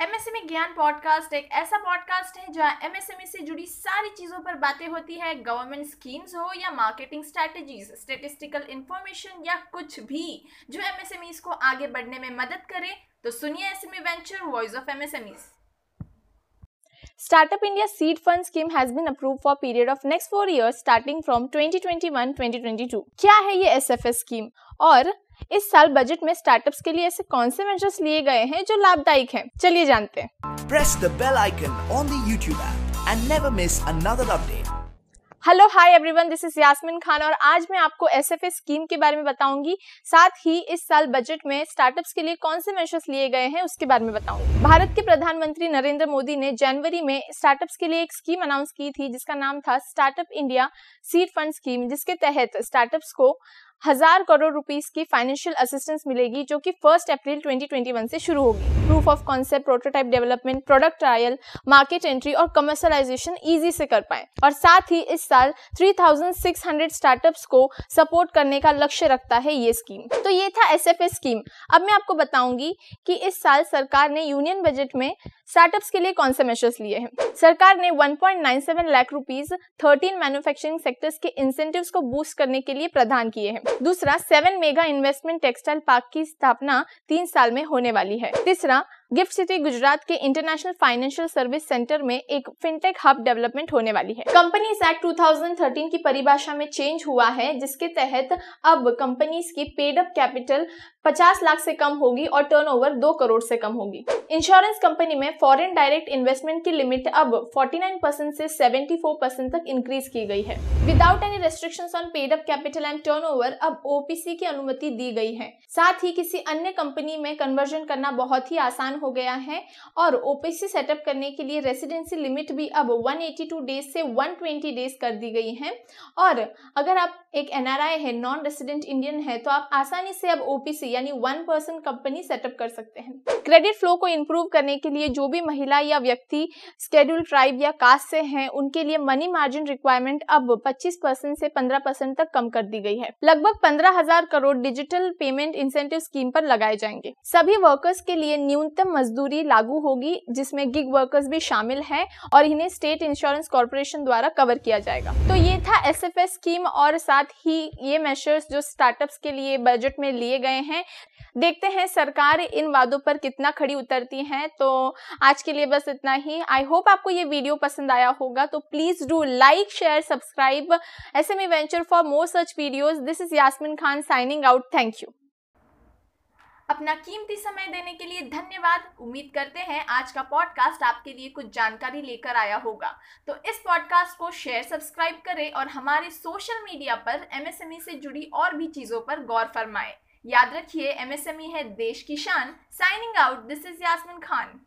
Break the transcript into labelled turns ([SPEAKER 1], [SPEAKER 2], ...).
[SPEAKER 1] MSME ज्ञान podcast एक ऐसा पॉडकास्ट है जहाँ एमएसएमई से जुड़ी सारी चीज़ों पर बातें होती है गवर्नमेंट स्कीम्स हो या मार्केटिंग स्ट्रेटजीज स्टेटिस्टिकल इंफॉर्मेशन या कुछ भी जो एमएसएमई को आगे बढ़ने में मदद करे। तो सुनिए SME venture voice of MSMEs
[SPEAKER 2] Startup India Seed Fund Scheme has been approved for period of next four years starting from 2021-2022. क्या है ये SFS स्कीम और इस साल बजट में स्टार्टअप्स के लिए ऐसे कौन से मेजर्स लिए गए हैं जो लाभदायक हैं चलिए जानते हैं
[SPEAKER 3] Press the bell icon on the YouTube app and never miss another update.
[SPEAKER 2] Hello hi everyone this is Yasmin Khan और आज मैं आपको एस एफ़ स्कीम के बारे में बताऊँगी। साथ ही इस साल बजट में स्टार्टअप्स के लिए कौन से मेजर्स लिए गए हैं, उसके बारे में बताऊँगी। भारत के प्रधानमंत्री नरेंद्र मोदी ने जनवरी में स्टार्टअप्स के लिए एक स्कीम अनाउंस की थी, जिसका नाम था startup India seed fund scheme जिसके तहत स्टार्टअप्स को हज़ार करोड़ रुपीस की फाइनेंशियल असिस्टेंस मिलेगी, जो कि फ़र्स्ट अप्रैल 2021 से शुरू होगी। Proof of concept prototype development product trial market entry और कमर्शलाइजेशन इजी से कर पाए। और साथ ही इस साल 3600 स्टार्टअप्स को सपोर्ट करने का लक्ष्य रखता है ये स्कीम तो ये था एसएफएस स्कीम अब मैं आपको बताऊँगी कि इस साल सरकार ने यूनियन बजट में स्टार्टअप्स के लिए कौन से मेजर्स लिए हैं? सरकार ने 1.97 लाख रुपीस 13 मैन्युफैक्चरिंग सेक्टर्स के इंसेंटिव्स को बूस्ट करने के लिए प्रदान किए हैं। दूसरा seven mega investment textile park की स्थापना तीन साल में होने वाली है। तीसरा गिफ्ट सिटी गुजरात के इंटरनेशनल फाइनेंशियल सर्विस सेंटर में एक फिनटेक हब डेवलपमेंट होने वाली है। कंपनीज़ एक्ट 2013 की परिभाषा में चेंज हुआ है, जिसके तहत अब कंपनीज़ की पेड अप कैपिटल 50 लाख से कम होगी और टर्नओवर 2 करोड़ से कम होगी। इंश्योरेंस कंपनी में फॉरेन डायरेक्ट इन्वेस्टमेंट की लिमिट अब 49 परसेंट से 74 परसेंट तक इंक्रीज की गई है। Without any restriction on paid up capital and turnover अब ओपीसी की अनुमति दी गई है। साथ ही किसी अन्य कंपनी में कन्वर्जन करना बहुत ही आसान हो गया है और ओपीसी सेटअप करने के लिए रेसिडेंसी लिमिट भी अब 182 डेज़ से 120 डेज़ कर दी गई है। और अगर आप एक एनआरआई है नॉन रेसिडेंट इंडियन है तो आप आसानी से अब ओपीसी यानी वन पर्सन कंपनी सेटअप कर सकते हैं। क्रेडिट फ्लो को इंप्रूव करने के लिए जो भी महिला या व्यक्ति स्केड्यूल ट्राइब या कास्ट से हैं, उनके लिए मनी मार्जिन रिक्वायरमेंट अब 25 परसेंट से 15 परसेंट तक कम कर दी गई है। लगभग पंद्रह हज़ार crore digital payment incentive scheme पर लगाए जाएँगे। सभी वर्कर्स के लिए न्यूनतम मजदूरी लागू होगी, जिसमें गिग वर्कर्स भी शामिल हैं और इन्हें स्टेट इंश्योरेंस कॉरपोरेशन द्वारा कवर किया जाएगा। तो ये था एसएफएस स्कीम और साथ ही ये मेजर्स जो स्टार्टअप्स के लिए बजट में लिए गए हैं। देखते हैं सरकार इन वादों पर कितना खड़ी उतरती है। तो आज के लिए बस इतना ही। आई होप आपको ये वीडियो पसंद आया होगा। तो please do like share subscribe S M venture for more such videos this is Yasmin Khan signing out thank you
[SPEAKER 1] अपना कीमती समय देने के लिए धन्यवाद। उम्मीद करते हैं आज का पॉडकास्ट आपके लिए कुछ जानकारी लेकर आया होगा। तो इस पॉडकास्ट को शेयर सब्सक्राइब करें और हमारे सोशल मीडिया पर एमएसएमई से जुड़ी और भी चीज़ों पर गौर फरमाएँ। याद रखिए एमएसएमई है देश की शान। Signing out this is Yasmin Khan